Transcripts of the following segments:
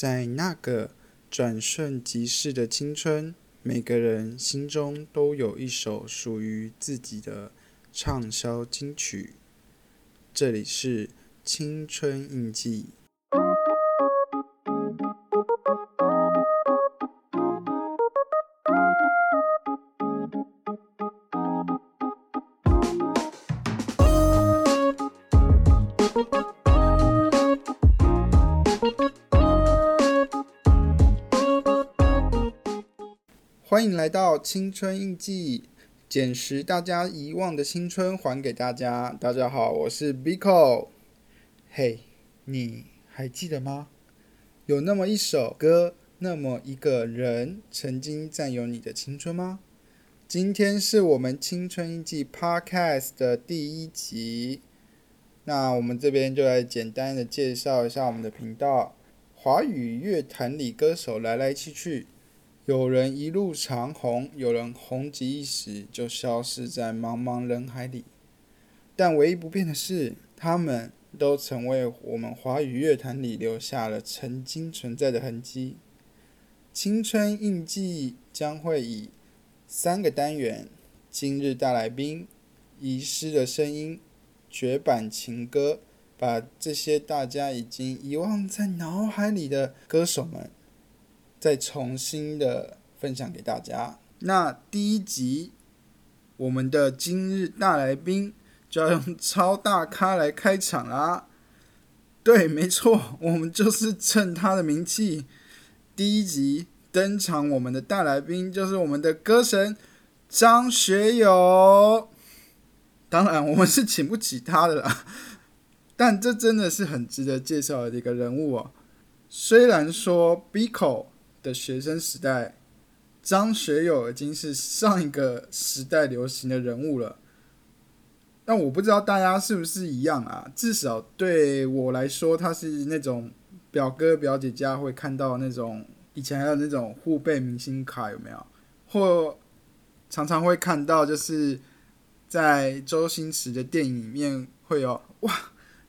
在那个转瞬即逝的青春，每个人心中都有一首属于自己的畅销金曲。这里是青春印记。欢迎来到青春印记，捡拾大家遗忘的青春，还给大家。大家好，我是 Biko。嘿，你还记得吗？有那么一首歌，那么一个人，曾经占有你的青春吗？今天是我们青春印记 Podcast 的第一集。那我们这边就来简单的介绍一下我们的频道。华语乐坛里歌手来来去去。有人一路长红，有人红极一时就消失在茫茫人海里。但唯一不变的是，他们都曾为我们华语乐坛里留下了曾经存在的痕迹。青春印记将会以三个单元：今日大来宾、遗失的声音、绝版情歌，把这些大家已经遗忘在脑海里的歌手们。再重新的分享给大家。那第一集，我们的今日大来宾就要用超大咖来开场啦。对，没错，我们就是趁他的名气，第一集登场。我们的大来宾就是我们的歌神张学友。当然，我们是请不起他的啦，但这真的是很值得介绍的一个人物哦。虽然说 Biko。的学生时代，张学友已经是上一个时代流行的人物了。但我不知道大家是不是一样啊？至少对我来说，他是那种表哥表姐家会看到那种以前还有那种互背明星卡有没有？或常常会看到，就是在周星驰的电影里面会有哇，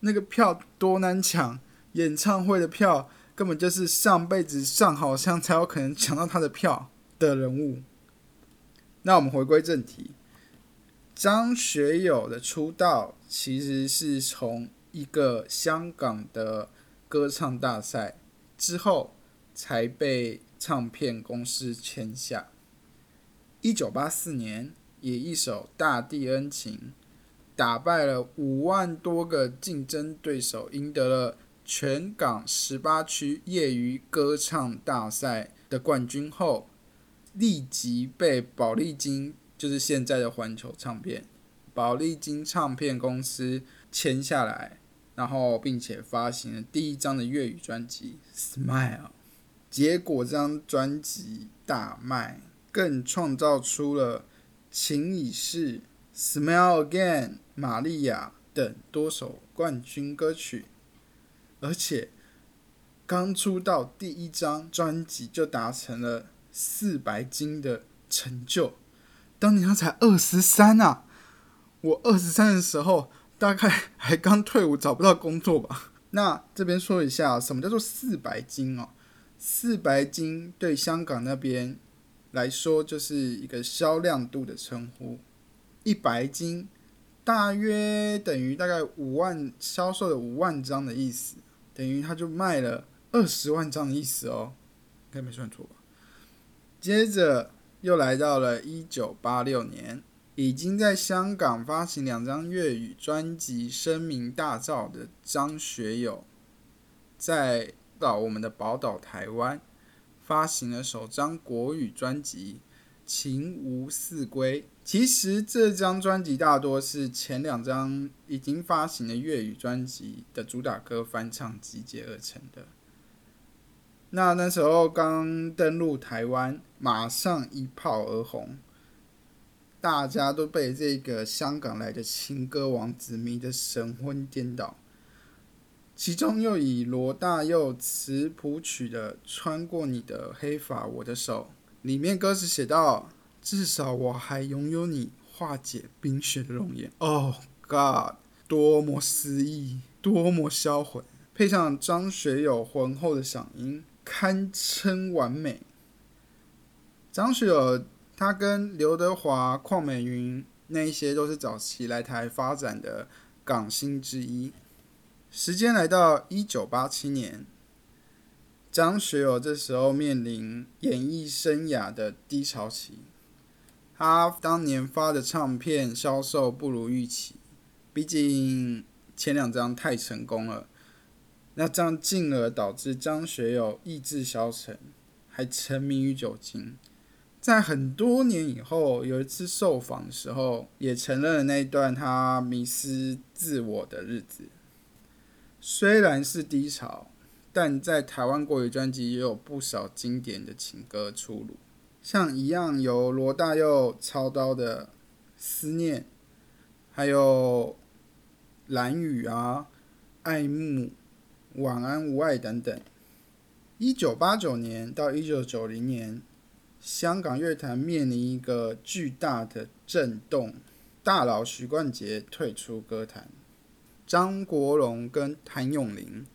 那个票多难抢，演唱会的票。根本就是上辈子上好香才有可能抢到他的票的人物。那我们回归正题，张学友的出道其实是从一个香港的歌唱大赛之后才被唱片公司签下。一九八四年，以一首《大地恩情》打败了五万多个竞争对手，赢得了。全港十八区业余歌唱大赛的冠军后，立即被宝丽金，就是现在的环球唱片，宝丽金唱片公司签下来，然后并且发行了第一张的粤语专辑《Smile》。结果这张专辑大卖，更创造出了《情已逝》《Smile Again》《玛利亚》等多首冠军歌曲。而且刚出道第一张专辑就达成了四白金的成就，当年他才二十三啊！我二十三的时候大概还刚退伍，找不到工作吧。那这边说一下，什么叫做四白金哦？四白金对香港那边来说就是一个销量度的称呼，一白金大约等于大概五万销售的五万张的意思。等于他就卖了二十万张的意思哦，应该没算错吧？接着又来到了一九八六年，已经在香港发行两张粤语专辑声名大噪的张学友，在到我们的宝岛台湾发行了首张国语专辑。情无四归，其实这张专辑大多是前两张已经发行的粤语专辑的主打歌翻唱集结而成的。那那时候刚登陆台湾，马上一炮而红，大家都被这个香港来的情歌王子迷得神魂颠倒。其中又以罗大佑词谱曲的《穿过你的黑发我的手》。里面歌词写到：“至少我还拥有你化解冰雪的容颜。” Oh God，多么诗意，多么销魂！配上张学友浑厚的嗓音，堪称完美。张学友他跟刘德华、邝美云那些都是早期来台发展的港星之一。时间来到一九八七年，张学友这时候面临演艺生涯的低潮期。他当年发的唱片销售不如预期，毕竟前两张太成功了。那这样进而导致张学友意志消沉，还沉迷于酒精。在很多年以后，有一次受访的时候，也承认了那段他迷失自我的日子。虽然是低潮，但在台湾国语专辑也有不少经典的情歌出炉，像一样由罗大佑操刀的《思念》，还有《蓝雨》啊，《爱慕》、《晚安无爱》等等。一九八九年到一九九零年，香港乐坛面临一个巨大的震动，大佬许冠杰退出歌坛。张国荣跟谭咏麟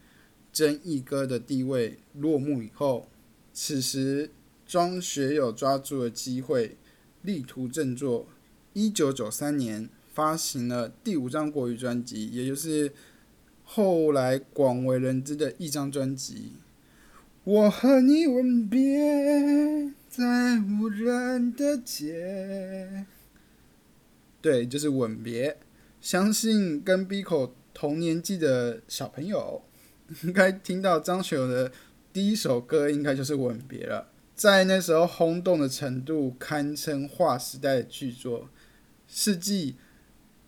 争一哥的地位落幕以后，此时张学友抓住了机会，力图振作。一九九三年发行了第五张国语专辑，也就是后来广为人知的一张专辑《我和你吻别在无人的街》。对，就是吻别。相信跟 B 口。同年纪的小朋友应该听到张学友的第一首歌，应该就是《吻别》了。在那时候轰动的程度，堪称划时代的巨作。是继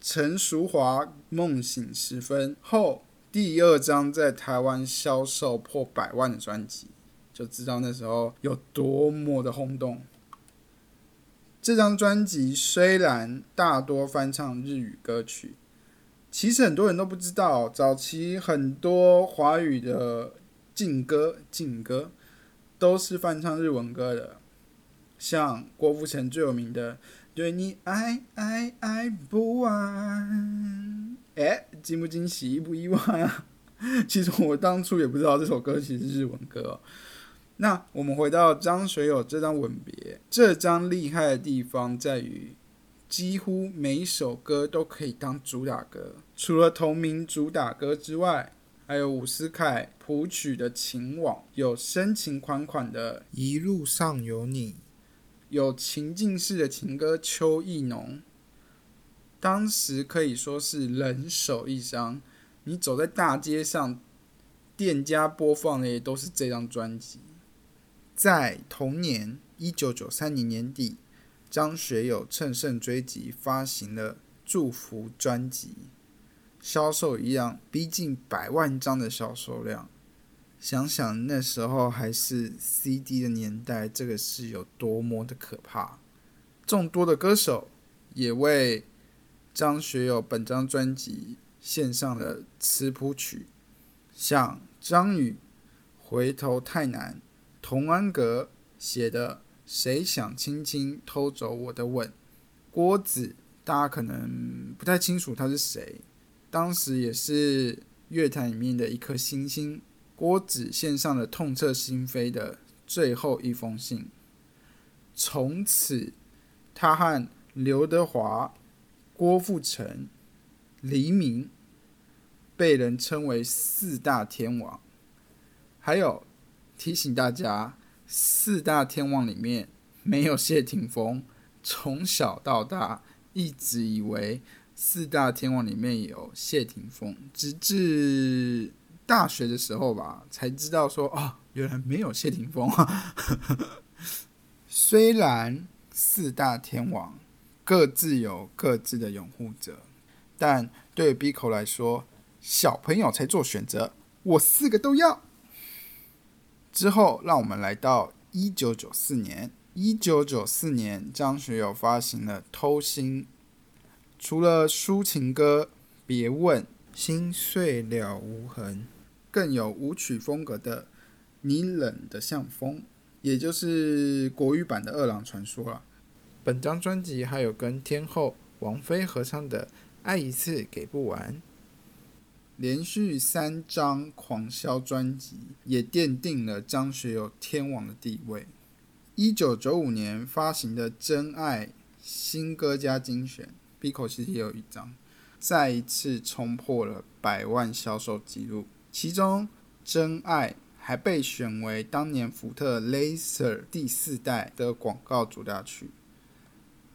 陈淑华梦醒时分后，第二张在台湾销售破百万的专辑，就知道那时候有多么的轰动。这张专辑虽然大多翻唱日语歌曲。其实很多人都不知道，早期很多华语的劲歌、劲歌都是翻唱日文歌的，像郭富城最有名的《对你爱爱爱不完》，哎，惊不惊喜，意不意外啊？其实我当初也不知道这首歌其实是日文歌。那我们回到张学友这张《吻别》，这张厉害的地方在于。几乎每一首歌都可以当主打歌，除了同名主打歌之外，还有伍思凯谱曲的《情网》，有深情款款的《一路上有你》，有情境式的情歌《秋意浓》。当时可以说是人手一张，你走在大街上，店家播放的也都是这张专辑。在同年一九九三年年底。张学友乘胜追击，发行了《祝福》专辑，销售一样逼近百万张的销售量。想想那时候还是 CD 的年代，这个是有多么的可怕。众多的歌手也为张学友本张专辑献上了词谱曲，像张宇《回头太难》，童安格写的。谁想轻轻偷走我的吻？郭子，大家可能不太清楚他是谁，当时也是乐坛里面的一颗星星。郭子献上了痛彻心扉的最后一封信。从此，他和刘德华、郭富城、黎明被人称为四大天王。还有提醒大家。四大天王里面没有谢霆锋，从小到大一直以为四大天王里面有谢霆锋，直至大学的时候吧，才知道说哦，原来没有谢霆锋啊。虽然四大天王各自有各自的拥护者，但对 B 口来说，小朋友才做选择，我四个都要。之后，让我们来到一九九四年。一九九四年，张学友发行了《偷心》，除了抒情歌《别问》《心碎了无痕》，更有舞曲风格的《你冷的像风》，也就是国语版的《二郎传说》了。本张专辑还有跟天后王菲合唱的《爱一次给不完》。连续三张狂销专辑，也奠定了张学友天王的地位。一九九五年发行的《真爱新歌加精选》，Biko 其实也有一张，再一次冲破了百万销售记录。其中，《真爱》还被选为当年福特 Laser 第四代的广告主打曲。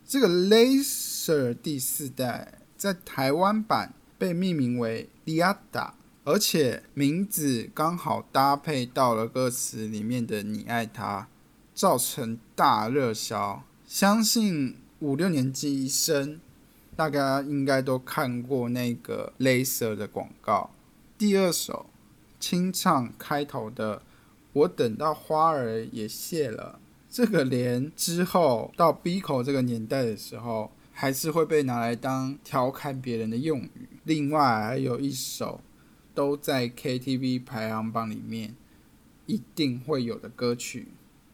这个 Laser 第四代在台湾版。被命名为 Liada，而且名字刚好搭配到了歌词里面的“你爱他”，造成大热销。相信五六年级生，大家应该都看过那个 Laser 的广告。第二首清唱开头的“我等到花儿也谢了”，这个连之后到 B 口这个年代的时候。还是会被拿来当调侃别人的用语。另外还有一首都在 KTV 排行榜里面一定会有的歌曲，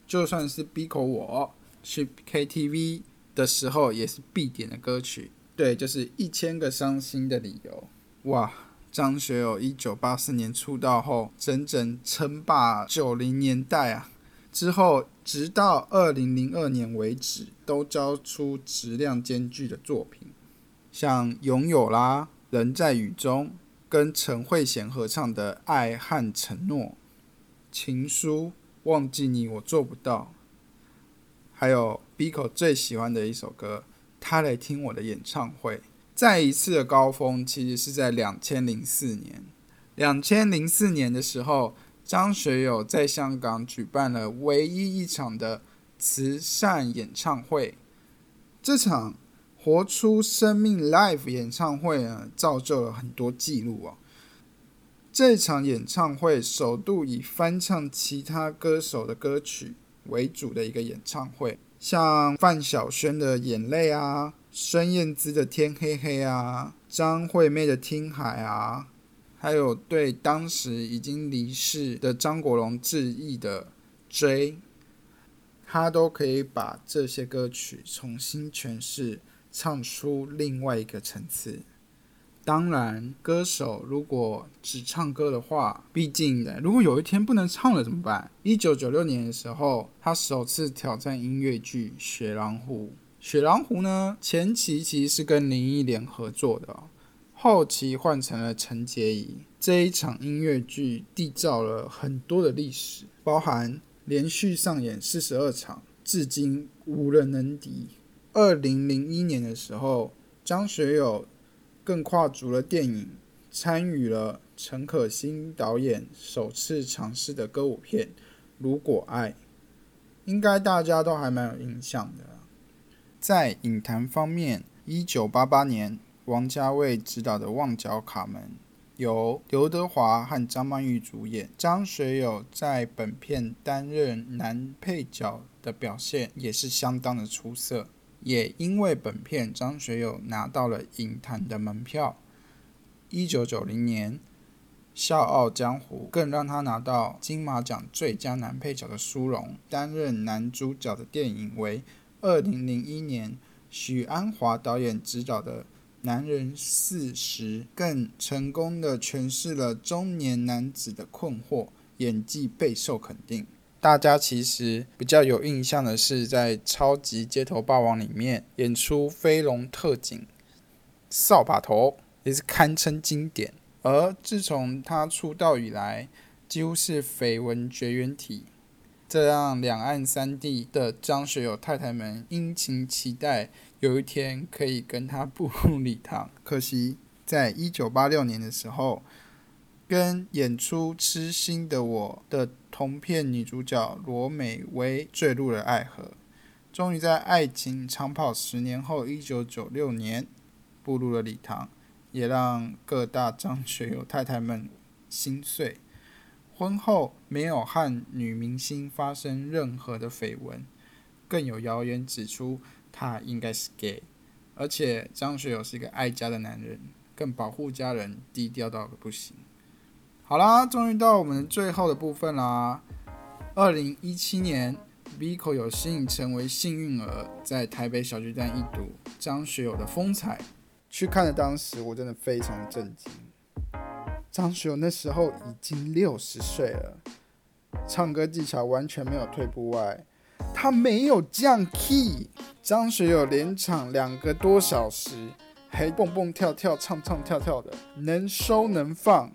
就算是 B 口我去 KTV 的时候也是必点的歌曲。对，就是《一千个伤心的理由》。哇，张学友一九八四年出道后，整整称霸九零年代啊！之后，直到二零零二年为止，都交出质量兼具的作品，像《拥有》啦，《人在雨中》，跟陈慧娴合唱的《爱和承诺》，《情书》，忘记你我做不到，还有 Biko 最喜欢的一首歌，他来听我的演唱会。再一次的高峰，其实是在两千零四年。两千零四年的时候。张学友在香港举办了唯一一场的慈善演唱会，这场活出生命 Live 演唱会呢，造就了很多记录哦。这场演唱会首度以翻唱其他歌手的歌曲为主的一个演唱会，像范晓萱的《眼泪》啊，孙燕姿的《天黑黑》啊，张惠妹的《听海》啊。还有对当时已经离世的张国荣致意的《追》，他都可以把这些歌曲重新诠释，唱出另外一个层次。当然，歌手如果只唱歌的话，毕竟的，如果有一天不能唱了怎么办？一九九六年的时候，他首次挑战音乐剧《雪狼湖》。《雪狼湖》呢，前期其实是跟林忆莲合作的。后期换成了陈洁仪。这一场音乐剧缔造了很多的历史，包含连续上演四十二场，至今无人能敌。二零零一年的时候，张学友更跨足了电影，参与了陈可辛导演首次尝试的歌舞片《如果爱》，应该大家都还蛮有印象的。在影坛方面，一九八八年。王家卫执导的《旺角卡门》由刘德华和张曼玉主演，张学友在本片担任男配角的表现也是相当的出色。也因为本片，张学友拿到了影坛的门票。一九九零年，《笑傲江湖》更让他拿到金马奖最佳男配角的殊荣。担任男主角的电影为二零零一年许鞍华导演执导的。男人四十更成功的诠释了中年男子的困惑，演技备受肯定。大家其实比较有印象的是，在《超级街头霸王》里面演出飞龙特警扫把头，也是堪称经典。而自从他出道以来，几乎是绯闻绝缘体。这让两岸三地的张学友太太们殷勤期待有一天可以跟他步入礼堂。可惜，在一九八六年的时候，跟演出《痴心的我》的同片女主角罗美薇坠入了爱河，终于在爱情长跑十年后，一九九六年步入了礼堂，也让各大张学友太太们心碎。婚后没有和女明星发生任何的绯闻，更有谣言指出他应该是 gay，而且张学友是一个爱家的男人，更保护家人，低调到不行。好啦，终于到我们最后的部分啦。二零一七年，Vico 有幸成为幸运儿，在台北小巨蛋一睹张学友的风采。去看的当时，我真的非常震惊。张学友那时候已经六十岁了，唱歌技巧完全没有退步外，他没有降 key。张学友连唱两个多小时，还蹦蹦跳跳、唱唱跳跳的，能收能放。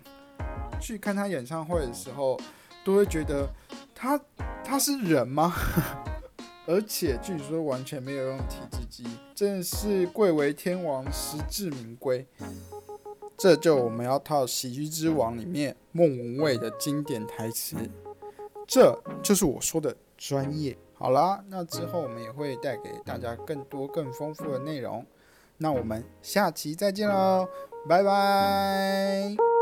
去看他演唱会的时候，都会觉得他他是人吗？而且据说完全没有用体脂机，真的是贵为天王，实至名归。这就我们要套《喜剧之王》里面孟文蔚的经典台词，这就是我说的专业。好啦，那之后我们也会带给大家更多更丰富的内容。那我们下期再见喽，拜拜。